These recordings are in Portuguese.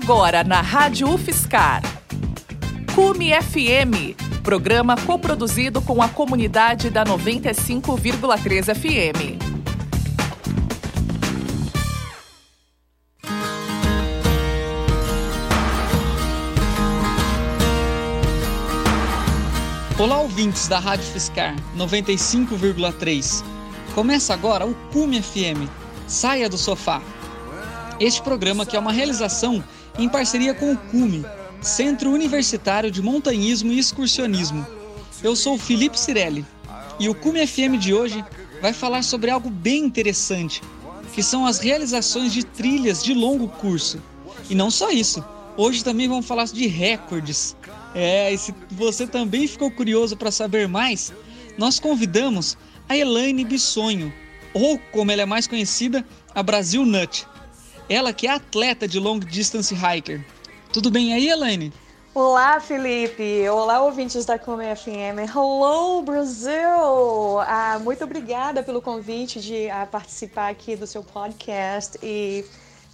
Agora na Rádio UFSCar. Cume FM, programa coproduzido com a comunidade da 95,3 FM. Olá, ouvintes da Rádio Fiscar 95,3. Começa agora o Cume FM. Saia do sofá. Este programa que é uma realização em parceria com o Cume, Centro Universitário de Montanhismo e Excursionismo. Eu sou o Felipe Cirelli e o Cume FM de hoje vai falar sobre algo bem interessante, que são as realizações de trilhas de longo curso. E não só isso, hoje também vamos falar de recordes. É, e se você também ficou curioso para saber mais, nós convidamos a Elaine Bissonho, ou como ela é mais conhecida, a Brasil Nut. Ela que é atleta de long distance hiker. Tudo bem aí, Elaine? Olá, Felipe. Olá, ouvintes da Come FM. Hello, Brasil! Ah, muito obrigada pelo convite de ah, participar aqui do seu podcast e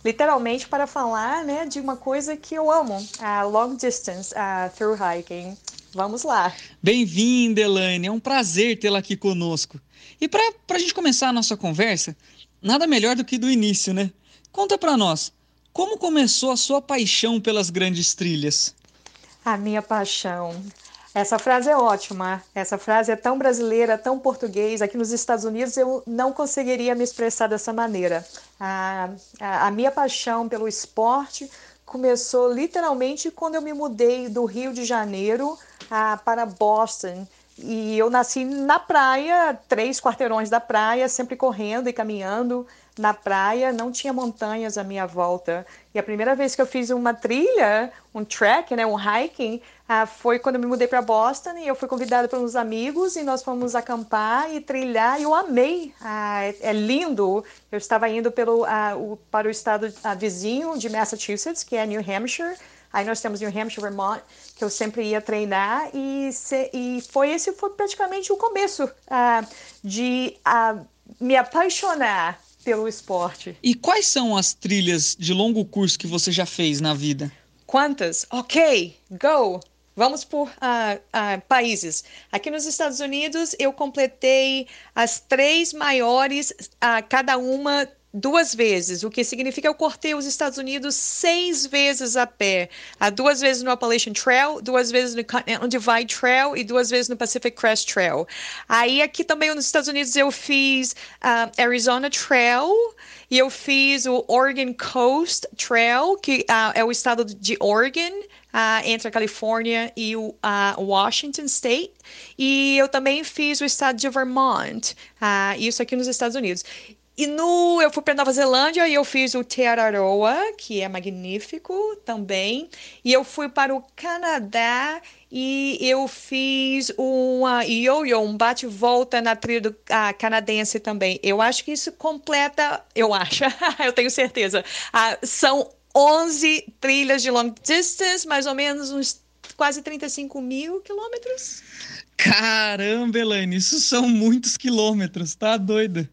literalmente para falar né, de uma coisa que eu amo, a long distance a through hiking. Vamos lá. Bem-vinda, Elaine. É um prazer tê-la aqui conosco. E para a gente começar a nossa conversa, nada melhor do que do início, né? Conta para nós, como começou a sua paixão pelas grandes trilhas? A minha paixão. Essa frase é ótima. Essa frase é tão brasileira, tão português. Aqui nos Estados Unidos eu não conseguiria me expressar dessa maneira. A, a, a minha paixão pelo esporte começou literalmente quando eu me mudei do Rio de Janeiro a, para Boston. E eu nasci na praia, três quarteirões da praia, sempre correndo e caminhando na praia, não tinha montanhas à minha volta. E a primeira vez que eu fiz uma trilha, um trek, né, um hiking, ah, foi quando eu me mudei para Boston e eu fui convidada pelos amigos e nós fomos acampar e trilhar e eu amei. Ah, é, é, lindo. Eu estava indo pelo, ah, o, para o estado vizinho de Massachusetts, que é New Hampshire. Aí nós temos New Hampshire, Vermont, que eu sempre ia treinar e, se, e foi esse foi praticamente o começo de me apaixonar pelo esporte. E quais são as trilhas de longo curso que você já fez na vida? Quantas? Ok, go! Vamos por uh, uh, países. Aqui nos Estados Unidos, eu completei as três maiores, uh, cada uma duas vezes, o que significa eu cortei os Estados Unidos seis vezes a pé. Uh, duas vezes no Appalachian Trail, duas vezes no Continental Divide Trail e duas vezes no Pacific Crest Trail. Aí aqui também nos Estados Unidos eu fiz uh, Arizona Trail e eu fiz o Oregon Coast Trail, que uh, é o estado de Oregon, Uh, entre a Califórnia e o uh, Washington State. E eu também fiz o estado de Vermont, uh, isso aqui nos Estados Unidos. E no, eu fui para Nova Zelândia e eu fiz o Te Araroa, que é magnífico também. E eu fui para o Canadá e eu fiz uma yo-yo, um bate-volta na trilha do, canadense também. Eu acho que isso completa, eu acho, eu tenho certeza. Ah, são 11 trilhas de long distance, mais ou menos uns quase 35 mil quilômetros. Caramba, Elaine, isso são muitos quilômetros, tá doida?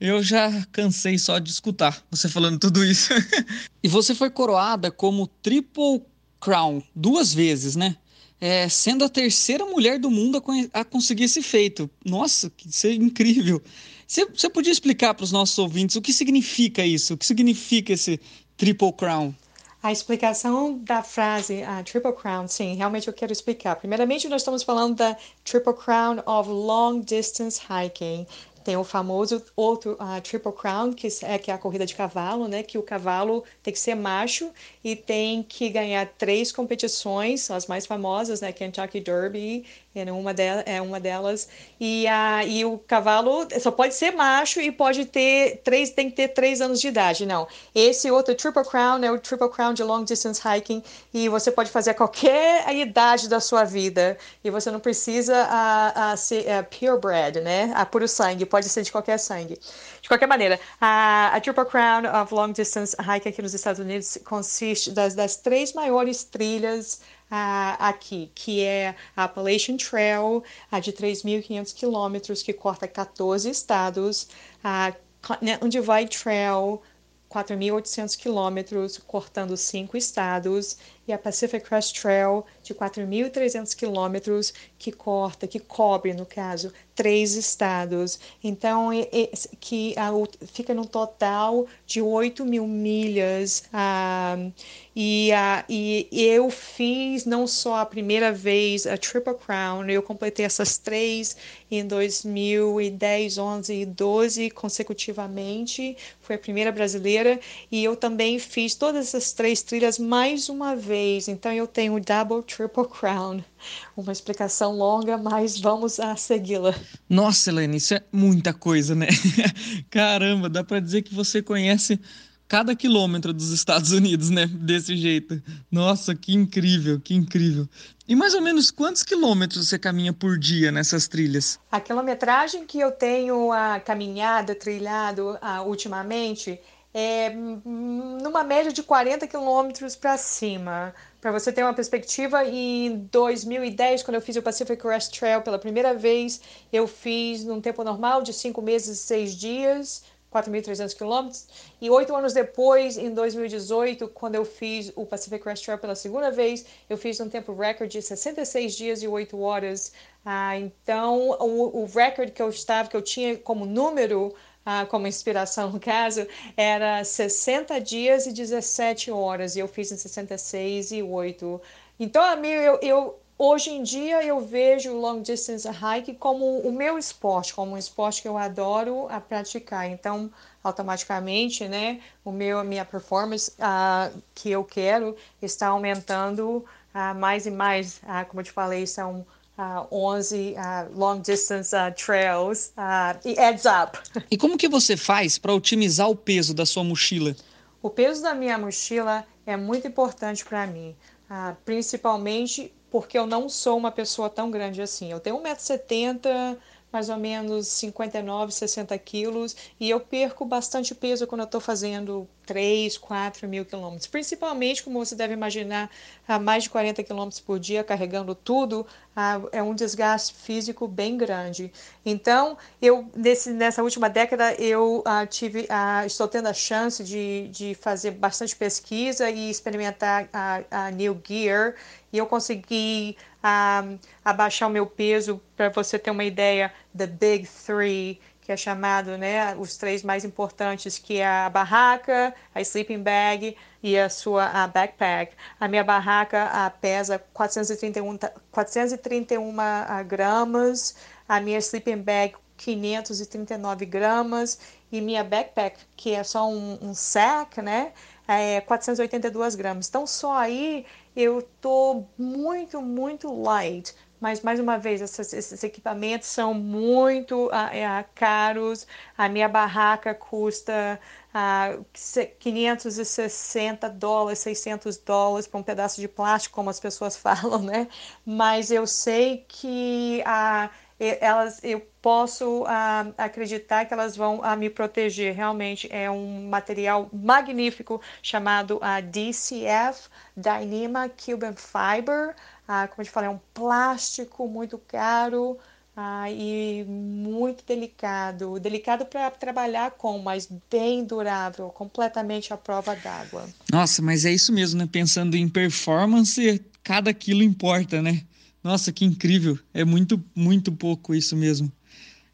Eu já cansei só de escutar você falando tudo isso. e você foi coroada como Triple Crown duas vezes, né? É, sendo a terceira mulher do mundo a, a conseguir esse feito. Nossa, isso é incrível. Você, você podia explicar para os nossos ouvintes o que significa isso? O que significa esse Triple Crown? A explicação da frase uh, Triple Crown, sim, realmente eu quero explicar. Primeiramente, nós estamos falando da Triple Crown of Long Distance Hiking. Tem o famoso outro uh, Triple Crown, que é, que é a corrida de cavalo, né? Que o cavalo tem que ser macho e tem que ganhar três competições, as mais famosas, né? Kentucky Derby é uma, de, é uma delas. E, a, e o cavalo só pode ser macho e pode ter três, tem que ter três anos de idade. Não. Esse outro Triple Crown é o Triple Crown de Long Distance Hiking e você pode fazer a qualquer idade da sua vida. E você não precisa a, a ser a purebred, né? A puro sangue, pode ser de qualquer sangue. De qualquer maneira, a, a Triple Crown of Long Distance Hiking aqui nos Estados Unidos consiste das, das três maiores trilhas uh, aqui, que é a Appalachian Trail, a de 3.500 quilômetros, que corta 14 estados, a Continental Divide Trail, 4.800 quilômetros, cortando cinco estados, e a Pacific Crest Trail de 4.300 quilômetros, que corta, que cobre, no caso, três estados. Então, que fica no total de 8 mil milhas. Ah, e, e eu fiz não só a primeira vez a Triple Crown, eu completei essas três em 2010, 11 e 12 consecutivamente. Foi a primeira brasileira. E eu também fiz todas essas três trilhas mais uma vez. Então, eu tenho o Double Triple Crown uma explicação longa, mas vamos a segui-la. Nossa, Helene, isso é muita coisa, né? Caramba, dá para dizer que você conhece cada quilômetro dos Estados Unidos, né? Desse jeito. Nossa, que incrível, que incrível. E mais ou menos quantos quilômetros você caminha por dia nessas trilhas? A quilometragem que eu tenho a caminhada, trilhado uh, ultimamente é numa média de 40 quilômetros para cima. Para você ter uma perspectiva, em 2010, quando eu fiz o Pacific Crest Trail pela primeira vez, eu fiz num tempo normal de 5 meses e 6 dias, 4.300 quilômetros. E oito anos depois, em 2018, quando eu fiz o Pacific Crest Trail pela segunda vez, eu fiz um tempo recorde de 66 dias e 8 horas. Ah, então, o, o recorde que eu estava, que eu tinha como número ah, como inspiração no caso, era 60 dias e 17 horas, e eu fiz em 66 e 8. Então, amigo, eu, eu hoje em dia eu vejo o long distance hike como o meu esporte, como um esporte que eu adoro a praticar. Então, automaticamente, né, o meu, a minha performance uh, que eu quero está aumentando uh, mais e mais. Uh, como eu te falei, são uh, 11 uh, long distance uh, trails uh, e adds up. E como que você faz para otimizar o peso da sua mochila? O peso da minha mochila é muito importante para mim, uh, principalmente porque eu não sou uma pessoa tão grande assim. Eu tenho 1,70m, mais ou menos 59, 60 quilos, e eu perco bastante peso quando eu estou fazendo 3, 4 mil quilômetros. Principalmente, como você deve imaginar, a mais de 40 quilômetros por dia, carregando tudo, é um desgaste físico bem grande. Então, eu nesse, nessa última década, eu tive, estou tendo a chance de, de fazer bastante pesquisa e experimentar a, a New Gear, e eu consegui abaixar o meu peso, para você ter uma ideia, the Big Three, que é chamado, né, os três mais importantes, que é a barraca, a sleeping bag e a sua a backpack. A minha barraca a, pesa 431, 431 gramas, a minha sleeping bag 539 gramas e minha backpack, que é só um, um sack, né, é 482 gramas. Então, só aí eu tô muito, muito light. Mas, mais uma vez, essas, esses equipamentos são muito uh, caros. A minha barraca custa uh, 560 dólares, 600 dólares para um pedaço de plástico, como as pessoas falam, né? Mas eu sei que uh, elas, eu posso acreditar que elas vão uh, me proteger. Realmente é um material magnífico chamado uh, DCF, Dyneema Cuban Fiber. Uh, como eu te falei, é um plástico muito caro. Ah, e muito delicado, delicado para trabalhar com, mas bem durável, completamente à prova d'água. Nossa, mas é isso mesmo, né? Pensando em performance, cada quilo importa, né? Nossa, que incrível! É muito, muito pouco isso mesmo.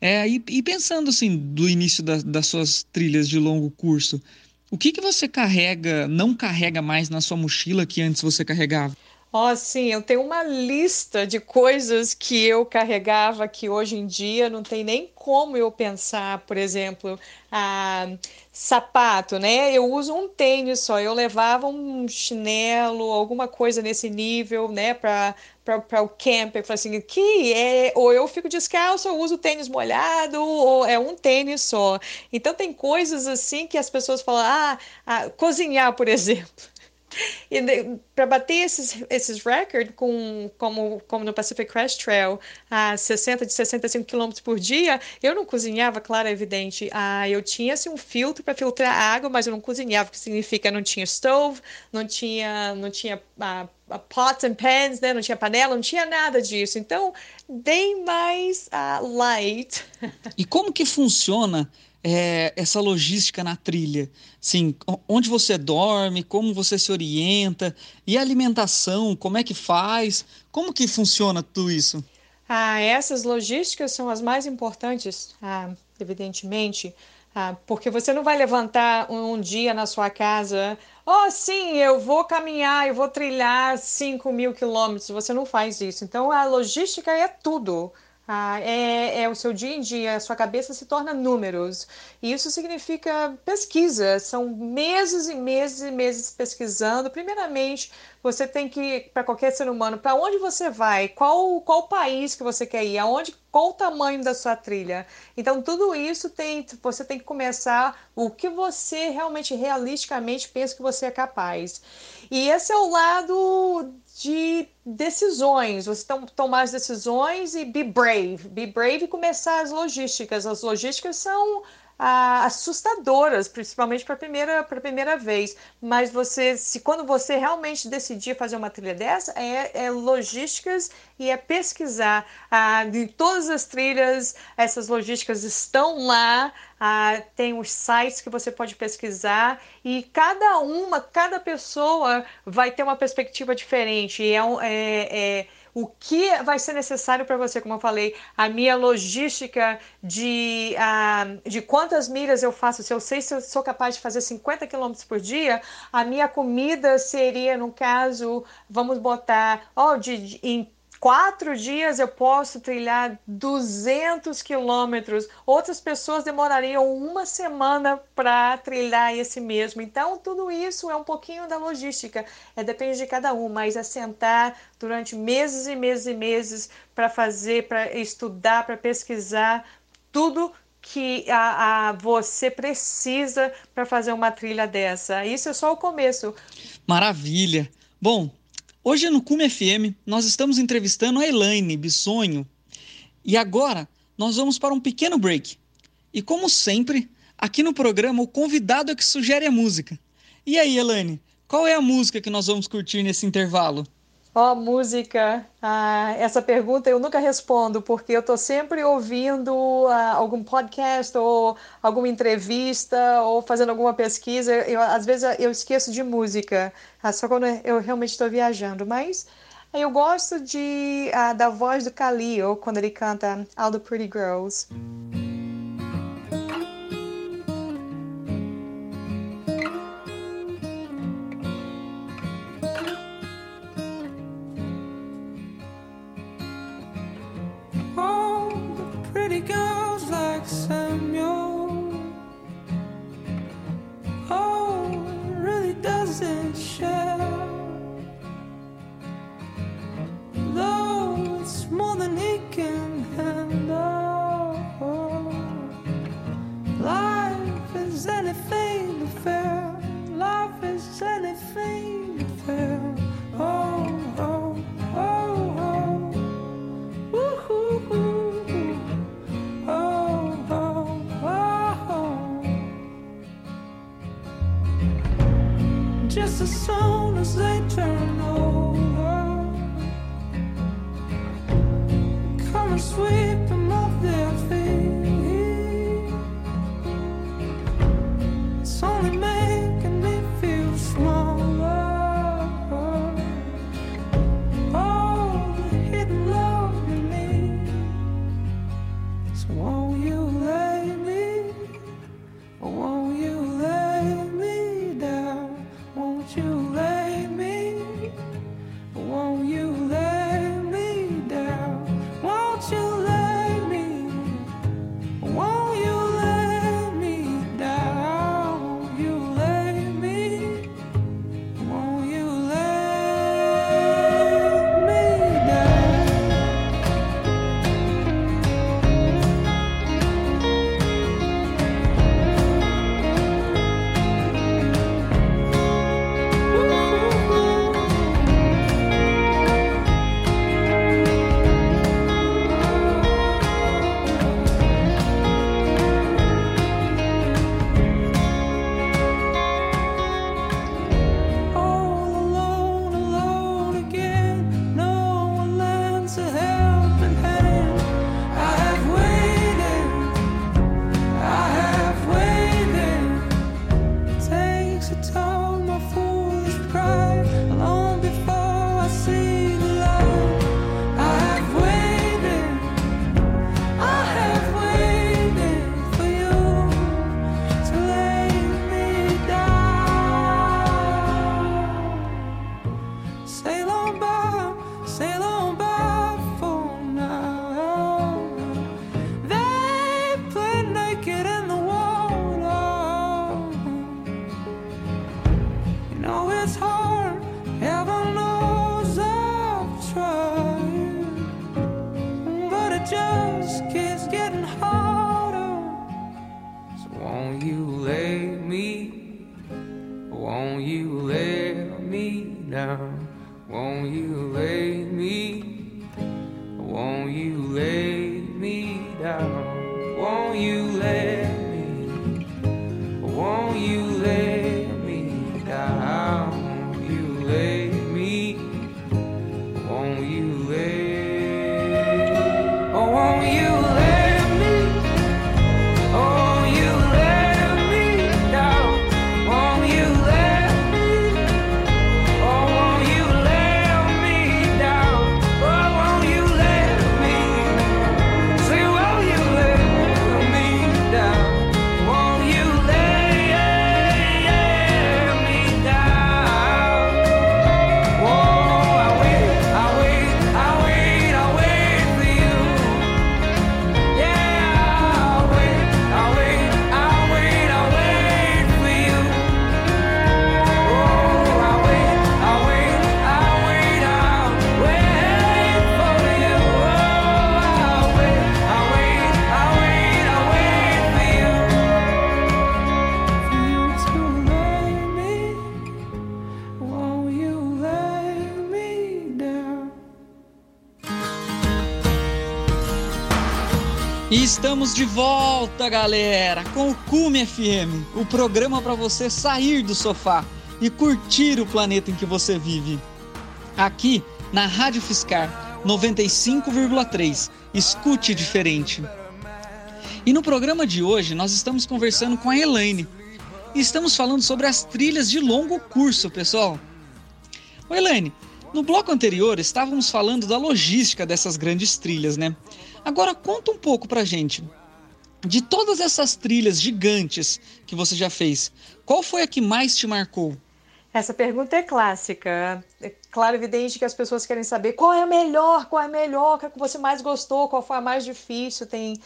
É, e, e pensando assim, do início da, das suas trilhas de longo curso, o que, que você carrega, não carrega mais na sua mochila que antes você carregava? Ó, oh, sim, eu tenho uma lista de coisas que eu carregava que hoje em dia não tem nem como eu pensar, por exemplo, a sapato, né? Eu uso um tênis só, eu levava um chinelo, alguma coisa nesse nível, né, para para o camper, falei assim, que é, ou eu fico descalço, ou uso tênis molhado, ou é um tênis só. Então tem coisas assim que as pessoas falam, ah, ah cozinhar, por exemplo. E para bater esses, esses recordes, com, como, como no Pacific Crest Trail, a 60 de 65 km por dia, eu não cozinhava, claro, é evidente. Ah, eu tinha assim, um filtro para filtrar água, mas eu não cozinhava, o que significa não tinha stove, não tinha, não tinha ah, pots and pans, né? não tinha panela, não tinha nada disso. Então, bem mais uh, light. E como que funciona é, essa logística na trilha? Sim, onde você dorme, como você se orienta, e a alimentação, como é que faz? Como que funciona tudo isso? Ah, essas logísticas são as mais importantes, ah, evidentemente, ah, porque você não vai levantar um, um, dia na sua casa, oh, sim, eu vou caminhar, eu vou trilhar 5 mil quilômetros. Você não faz isso. Então, a logística é tudo. Ah, é, é, o seu dia em dia, a sua cabeça se torna números. E isso significa pesquisa. São meses e meses e meses pesquisando. Primeiramente, você tem que, para qualquer ser humano, para onde você vai, qual, qual país que você quer ir, aonde, qual o tamanho da sua trilha. Então, tudo isso tem, você tem que começar o que você realmente, realisticamente pensa que você é capaz. E esse é o lado de decisões, você tom, tomar as decisões e be brave, be brave e começar as logísticas. As logísticas são ah, assustadoras, principalmente para a primeira, primeira vez. Mas você, se quando você realmente decidir fazer uma trilha dessa, é, é logísticas e é pesquisar. Ah, de todas as trilhas, essas logísticas estão lá. Ah, tem os sites que você pode pesquisar e cada uma, cada pessoa vai ter uma perspectiva diferente. É, é, é o que vai ser necessário para você, como eu falei, a minha logística de, uh, de quantas milhas eu faço, se eu sei se eu sou capaz de fazer 50 quilômetros por dia, a minha comida seria, no caso, vamos botar, oh, de, de, em quatro dias eu posso trilhar 200 quilômetros. Outras pessoas demorariam uma semana para trilhar esse mesmo. Então, tudo isso é um pouquinho da logística. É, depende de cada um, mas é sentar durante meses e meses e meses para fazer, para estudar, para pesquisar tudo que a, a você precisa para fazer uma trilha dessa. Isso é só o começo. Maravilha. Bom, Hoje no Cume FM nós estamos entrevistando a Elaine Bissonho e agora nós vamos para um pequeno break. E como sempre, aqui no programa o convidado é que sugere a música. E aí, Elaine, qual é a música que nós vamos curtir nesse intervalo? Ó, oh, música. Ah, essa pergunta eu nunca respondo, porque eu estou sempre ouvindo ah, algum podcast ou alguma entrevista ou fazendo alguma pesquisa. Eu, às vezes eu esqueço de música, ah, só quando eu realmente estou viajando. Mas eu gosto de, ah, da voz do Khalil quando ele canta All the Pretty Girls. wanna estamos de volta, galera, com o Cume FM, o programa para você sair do sofá e curtir o planeta em que você vive. Aqui na Rádio Fiscar 95,3. Escute diferente. E no programa de hoje nós estamos conversando com a Elaine. E estamos falando sobre as trilhas de longo curso, pessoal. Ô Elaine, no bloco anterior estávamos falando da logística dessas grandes trilhas, né? Agora conta um pouco pra gente. De todas essas trilhas gigantes que você já fez, qual foi a que mais te marcou? Essa pergunta é clássica. É claro, evidente que as pessoas querem saber qual é a melhor, qual é a melhor, qual é que você mais gostou, qual foi a mais difícil. Tem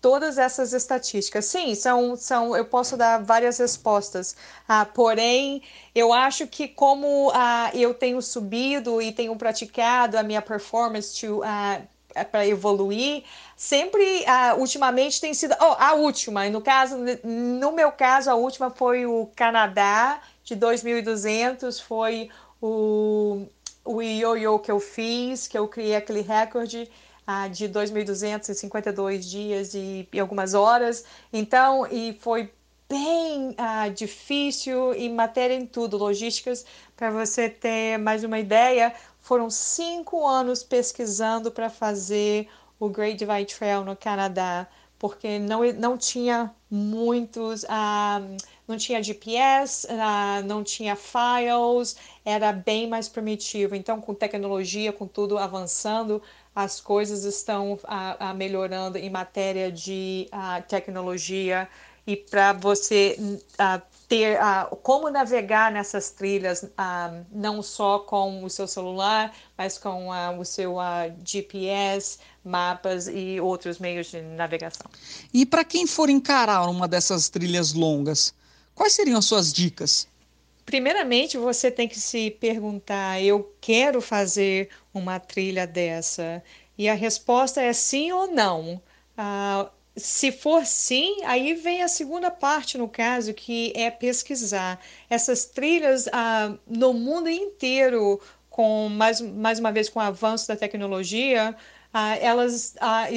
todas essas estatísticas. Sim, são, são eu posso dar várias respostas. Ah, porém, eu acho que como ah, eu tenho subido e tenho praticado a minha performance to, ah, para evoluir, sempre, uh, ultimamente tem sido, oh, a última, no caso, no meu caso, a última foi o Canadá, de 2.200, foi o, o ioiô que eu fiz, que eu criei aquele recorde uh, de 2.252 dias e, e, algumas horas, então, e foi bem uh, difícil em matéria em tudo, logísticas, para você ter mais uma ideia, foram cinco anos pesquisando para fazer o Great Divide Trail no Canadá, porque não, não tinha muitos, ah, não tinha GPS, ah, não tinha files, era bem mais primitivo. Então, com tecnologia, com tudo avançando, as coisas estão ah, melhorando em matéria de tecnologia e para você ter uh, como navegar nessas trilhas, uh, não só com o seu celular, mas com uh, o seu GPS, mapas e outros meios de navegação. E para quem for encarar uma dessas trilhas longas, quais seriam as suas dicas? Primeiramente, você tem que se perguntar: eu quero fazer uma trilha dessa? E a resposta é sim ou não. Uh, se for sim, aí vem a segunda parte, no caso, que é pesquisar. Essas trilhas ah, no mundo inteiro, com mais, mais uma vez com o avanço da tecnologia, ah, elas ah,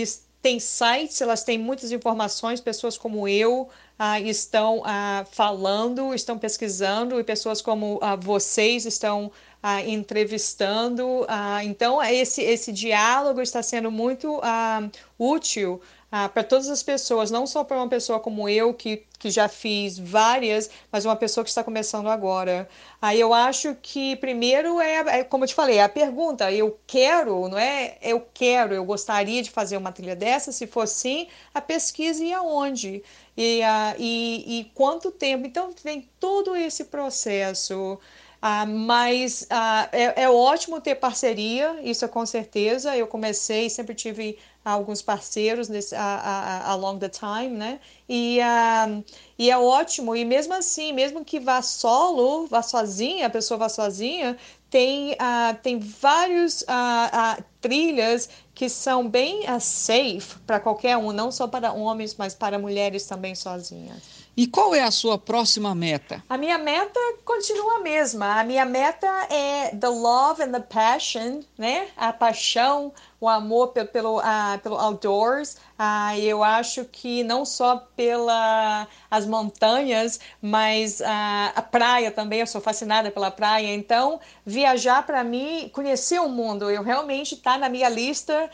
têm sites, elas têm muitas informações, pessoas como eu ah, estão ah, falando, estão pesquisando, e pessoas como ah, vocês estão entrevistando. então, esse, esse diálogo está sendo muito útil ah, para todas as pessoas, não só para uma pessoa como eu, que, que já fiz várias, mas uma pessoa que está começando agora. Aí eu acho que primeiro é, é, como eu te falei, é a pergunta, eu quero, não é? Eu quero, eu gostaria de fazer uma trilha dessa, se for sim, a pesquisa e aonde? E, uh, e, e quanto tempo? Então vem todo esse processo. Ah, mas ah, é, é, ótimo ter parceria, isso é com certeza. Eu comecei, sempre tive alguns parceiros nesse, a, a, along the time, né? E, uh, e é ótimo, e mesmo assim, mesmo que vá solo, vá sozinha, a pessoa vá sozinha, tem, uh, tem vários uh, trilhas que são bem safe para qualquer um, não só para homens, mas para mulheres também sozinhas. E qual é a sua próxima meta? A minha meta continua a mesma. A minha meta é the love and the passion, né? A paixão, o amor pelo, pelo, uh, pelo outdoors. Uh, eu acho que não só pelas as montanhas, mas uh, a praia também. Eu sou fascinada pela praia. Então, viajar para mim, conhecer o mundo, eu realmente está na minha lista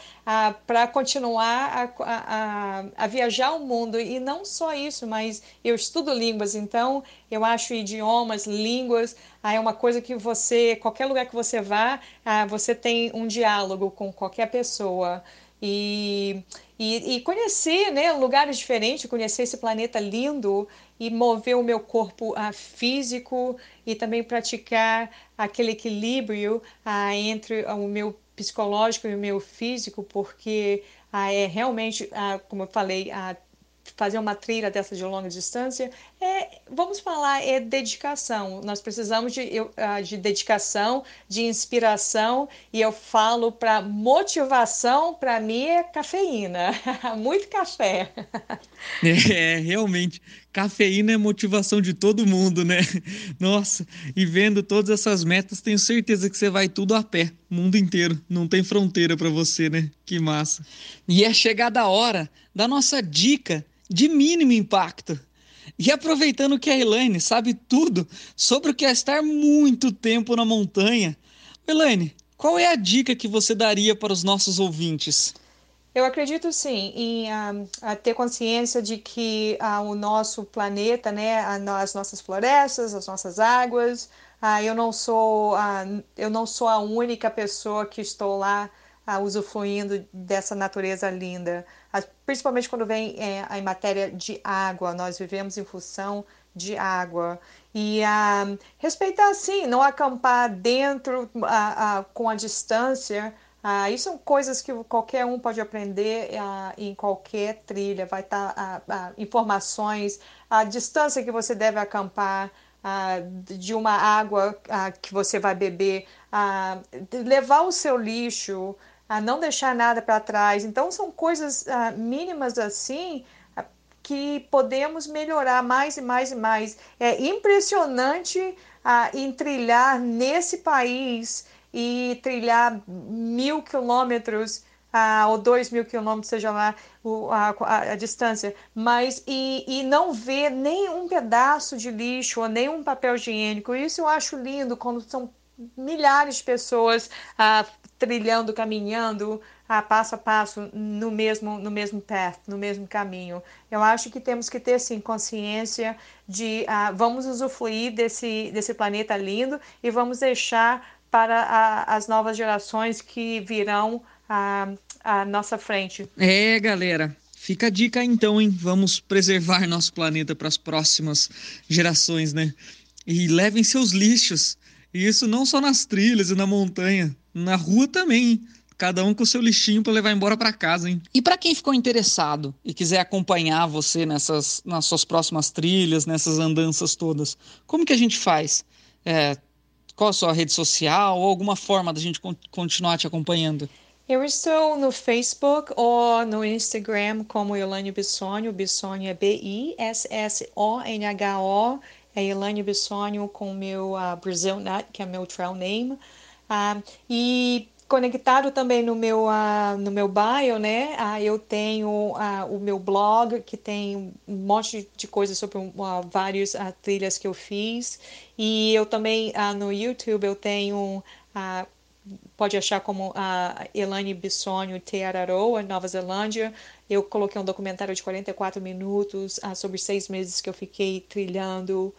para continuar a, a, a, viajar o mundo. E não só isso, mas eu estudo línguas. Então, eu acho idiomas, línguas, é uma coisa que você, qualquer lugar que você vá, ah, você tem um diálogo com qualquer pessoa. E, e, e, conhecer né, lugares diferentes, conhecer esse planeta lindo e mover o meu corpo ah, físico e também praticar aquele equilíbrio ah, entre o meu psicológico e o meu físico, porque ah, é realmente, ah, como eu falei, ah, fazer uma trilha dessa de longa distância é, vamos falar, é dedicação. Nós precisamos de, ah, de dedicação, de inspiração, e eu falo para motivação, para mim é cafeína, muito café. É, realmente, cafeína é motivação de todo mundo, né? Nossa, e vendo todas essas metas, tenho certeza que você vai tudo a pé, mundo inteiro, não tem fronteira para você, né? Que massa. E é chegada a hora da nossa dica de mínimo impacto. E aproveitando que a Elaine sabe tudo sobre o que é estar muito tempo na montanha, Elaine, qual é a dica que você daria para os nossos ouvintes? Eu acredito sim em uh, ter consciência de que uh, o nosso planeta, né, as nossas florestas, as nossas águas, uh, eu não sou eu não sou a única pessoa que estou lá usufruindo dessa natureza linda principalmente quando vem é, em matéria de água, nós vivemos em função de água. E uh, respeitar, sim, não acampar dentro uh, uh, com a distância. Uh, isso são coisas que qualquer um pode aprender em qualquer trilha. Vai estar tá, informações, a distância que você deve acampar, de uma água que você vai beber, levar o seu lixo, a não deixar nada para trás. Então, são coisas ah, mínimas assim ah, que podemos melhorar mais e mais e mais. É impressionante ah, em trilhar nesse país e trilhar mil quilômetros ah, ou dois mil quilômetros, seja lá o, a, a, a, distância, mas e, e não ver nem um pedaço de lixo ou nem um papel higiênico. Isso eu acho lindo quando são milhares de pessoas ah, trilhando, caminhando a passo a passo no mesmo no mesmo path, no mesmo caminho. Eu acho que temos que ter sim consciência de uh, vamos usufruir desse desse planeta lindo e vamos deixar para a, as novas gerações que virão à, à nossa frente. É, galera. Fica a dica então, hein? Vamos preservar nosso planeta para as próximas gerações, né? E levem seus lixos. E isso não só nas trilhas e na montanha, na rua também. Cada um com o seu lixinho para levar embora para casa, hein? E para quem ficou interessado e quiser acompanhar você nessas nas suas próximas trilhas, nessas andanças todas, como que a gente faz? É, qual a sua rede social ou alguma forma da gente continuar te acompanhando? Eu estou no Facebook ou no Instagram como Elaine Bissonio. Bissonio é B-I-S-S-O-N-H-O. É Elaine Bissonio com o meu uh, Brazil Nut, que é meu trail name. Ah, e conectado também no meu, uh, no meu bio, né? Uh, eu tenho uh, o meu blog que tem um monte de coisas sobre uh, várias trilhas que eu fiz. E eu também no YouTube eu tenho pode achar como a Elane Bissonio Teararoa, Nova Zelândia. Eu coloquei um documentário de 44 minutos sobre seis meses que eu fiquei trilhando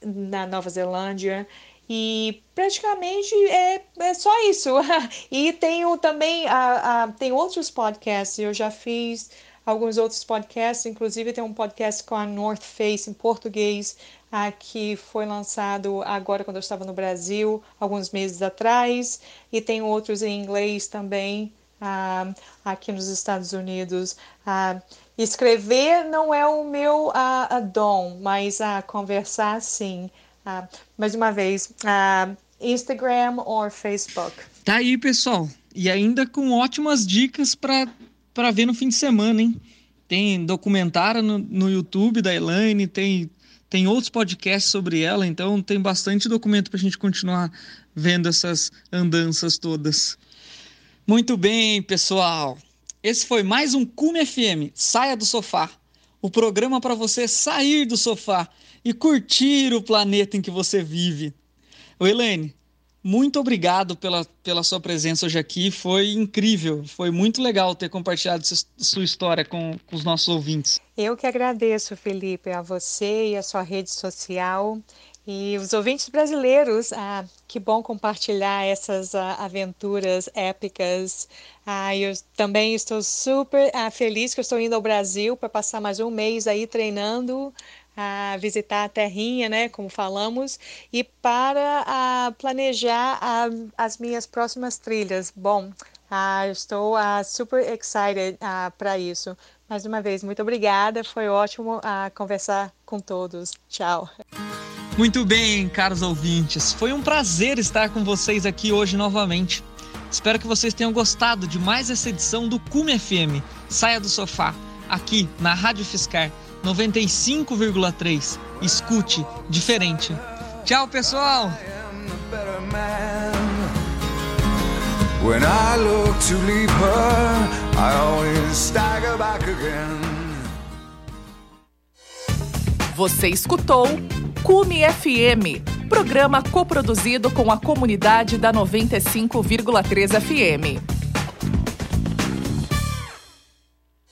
na Nova Zelândia. E praticamente é, é só isso. e tenho também a, a, tem outros podcasts. Eu já fiz alguns outros podcasts, inclusive tem um podcast com a North Face em português, a, que foi lançado agora quando eu estava no Brasil, alguns meses atrás, e tem outros em inglês também. uh, aqui nos Estados Unidos. Uh, escrever não é o meu uh, dom, mas uh, conversar sim. Uh, mais uma vez, Instagram ou Facebook. Tá aí, pessoal. E ainda com ótimas dicas para ver no fim de semana, hein? Tem documentário no, no YouTube da Elaine, tem, tem outros podcasts sobre ela, então tem bastante documento para a gente continuar vendo essas andanças todas. Muito bem, pessoal. Esse foi mais um Cume FM. Saia do sofá. O programa para você sair do sofá e curtir o planeta em que você vive. O Elaine, muito obrigado pela, pela sua presença hoje aqui. Foi incrível, foi muito legal ter compartilhado sua história com, com os nossos ouvintes. Eu que agradeço, Felipe, a você e a sua rede social. E os ouvintes brasileiros, ah, que bom compartilhar essas ah, aventuras épicas. Ah, eu também estou super ah, feliz que estou indo ao Brasil para passar mais um mês aí treinando a visitar a terrinha, né, como falamos, e para a, planejar a, as minhas próximas trilhas. Bom, ah, estou ah, super excited ah, para isso. Mais uma vez, muito obrigada. Foi ótimo ah, conversar com todos. Tchau. Muito bem, caros ouvintes. Foi um prazer estar com vocês aqui hoje novamente. Espero que vocês tenham gostado de mais essa edição do Cume FM. Saia do sofá, aqui na Rádio Fiscar 95,3. Escute diferente. Tchau, pessoal! When I look to leave her, I always stagger back again. Você escutou Cume FM, programa coproduzido com a comunidade da 95,3 FM.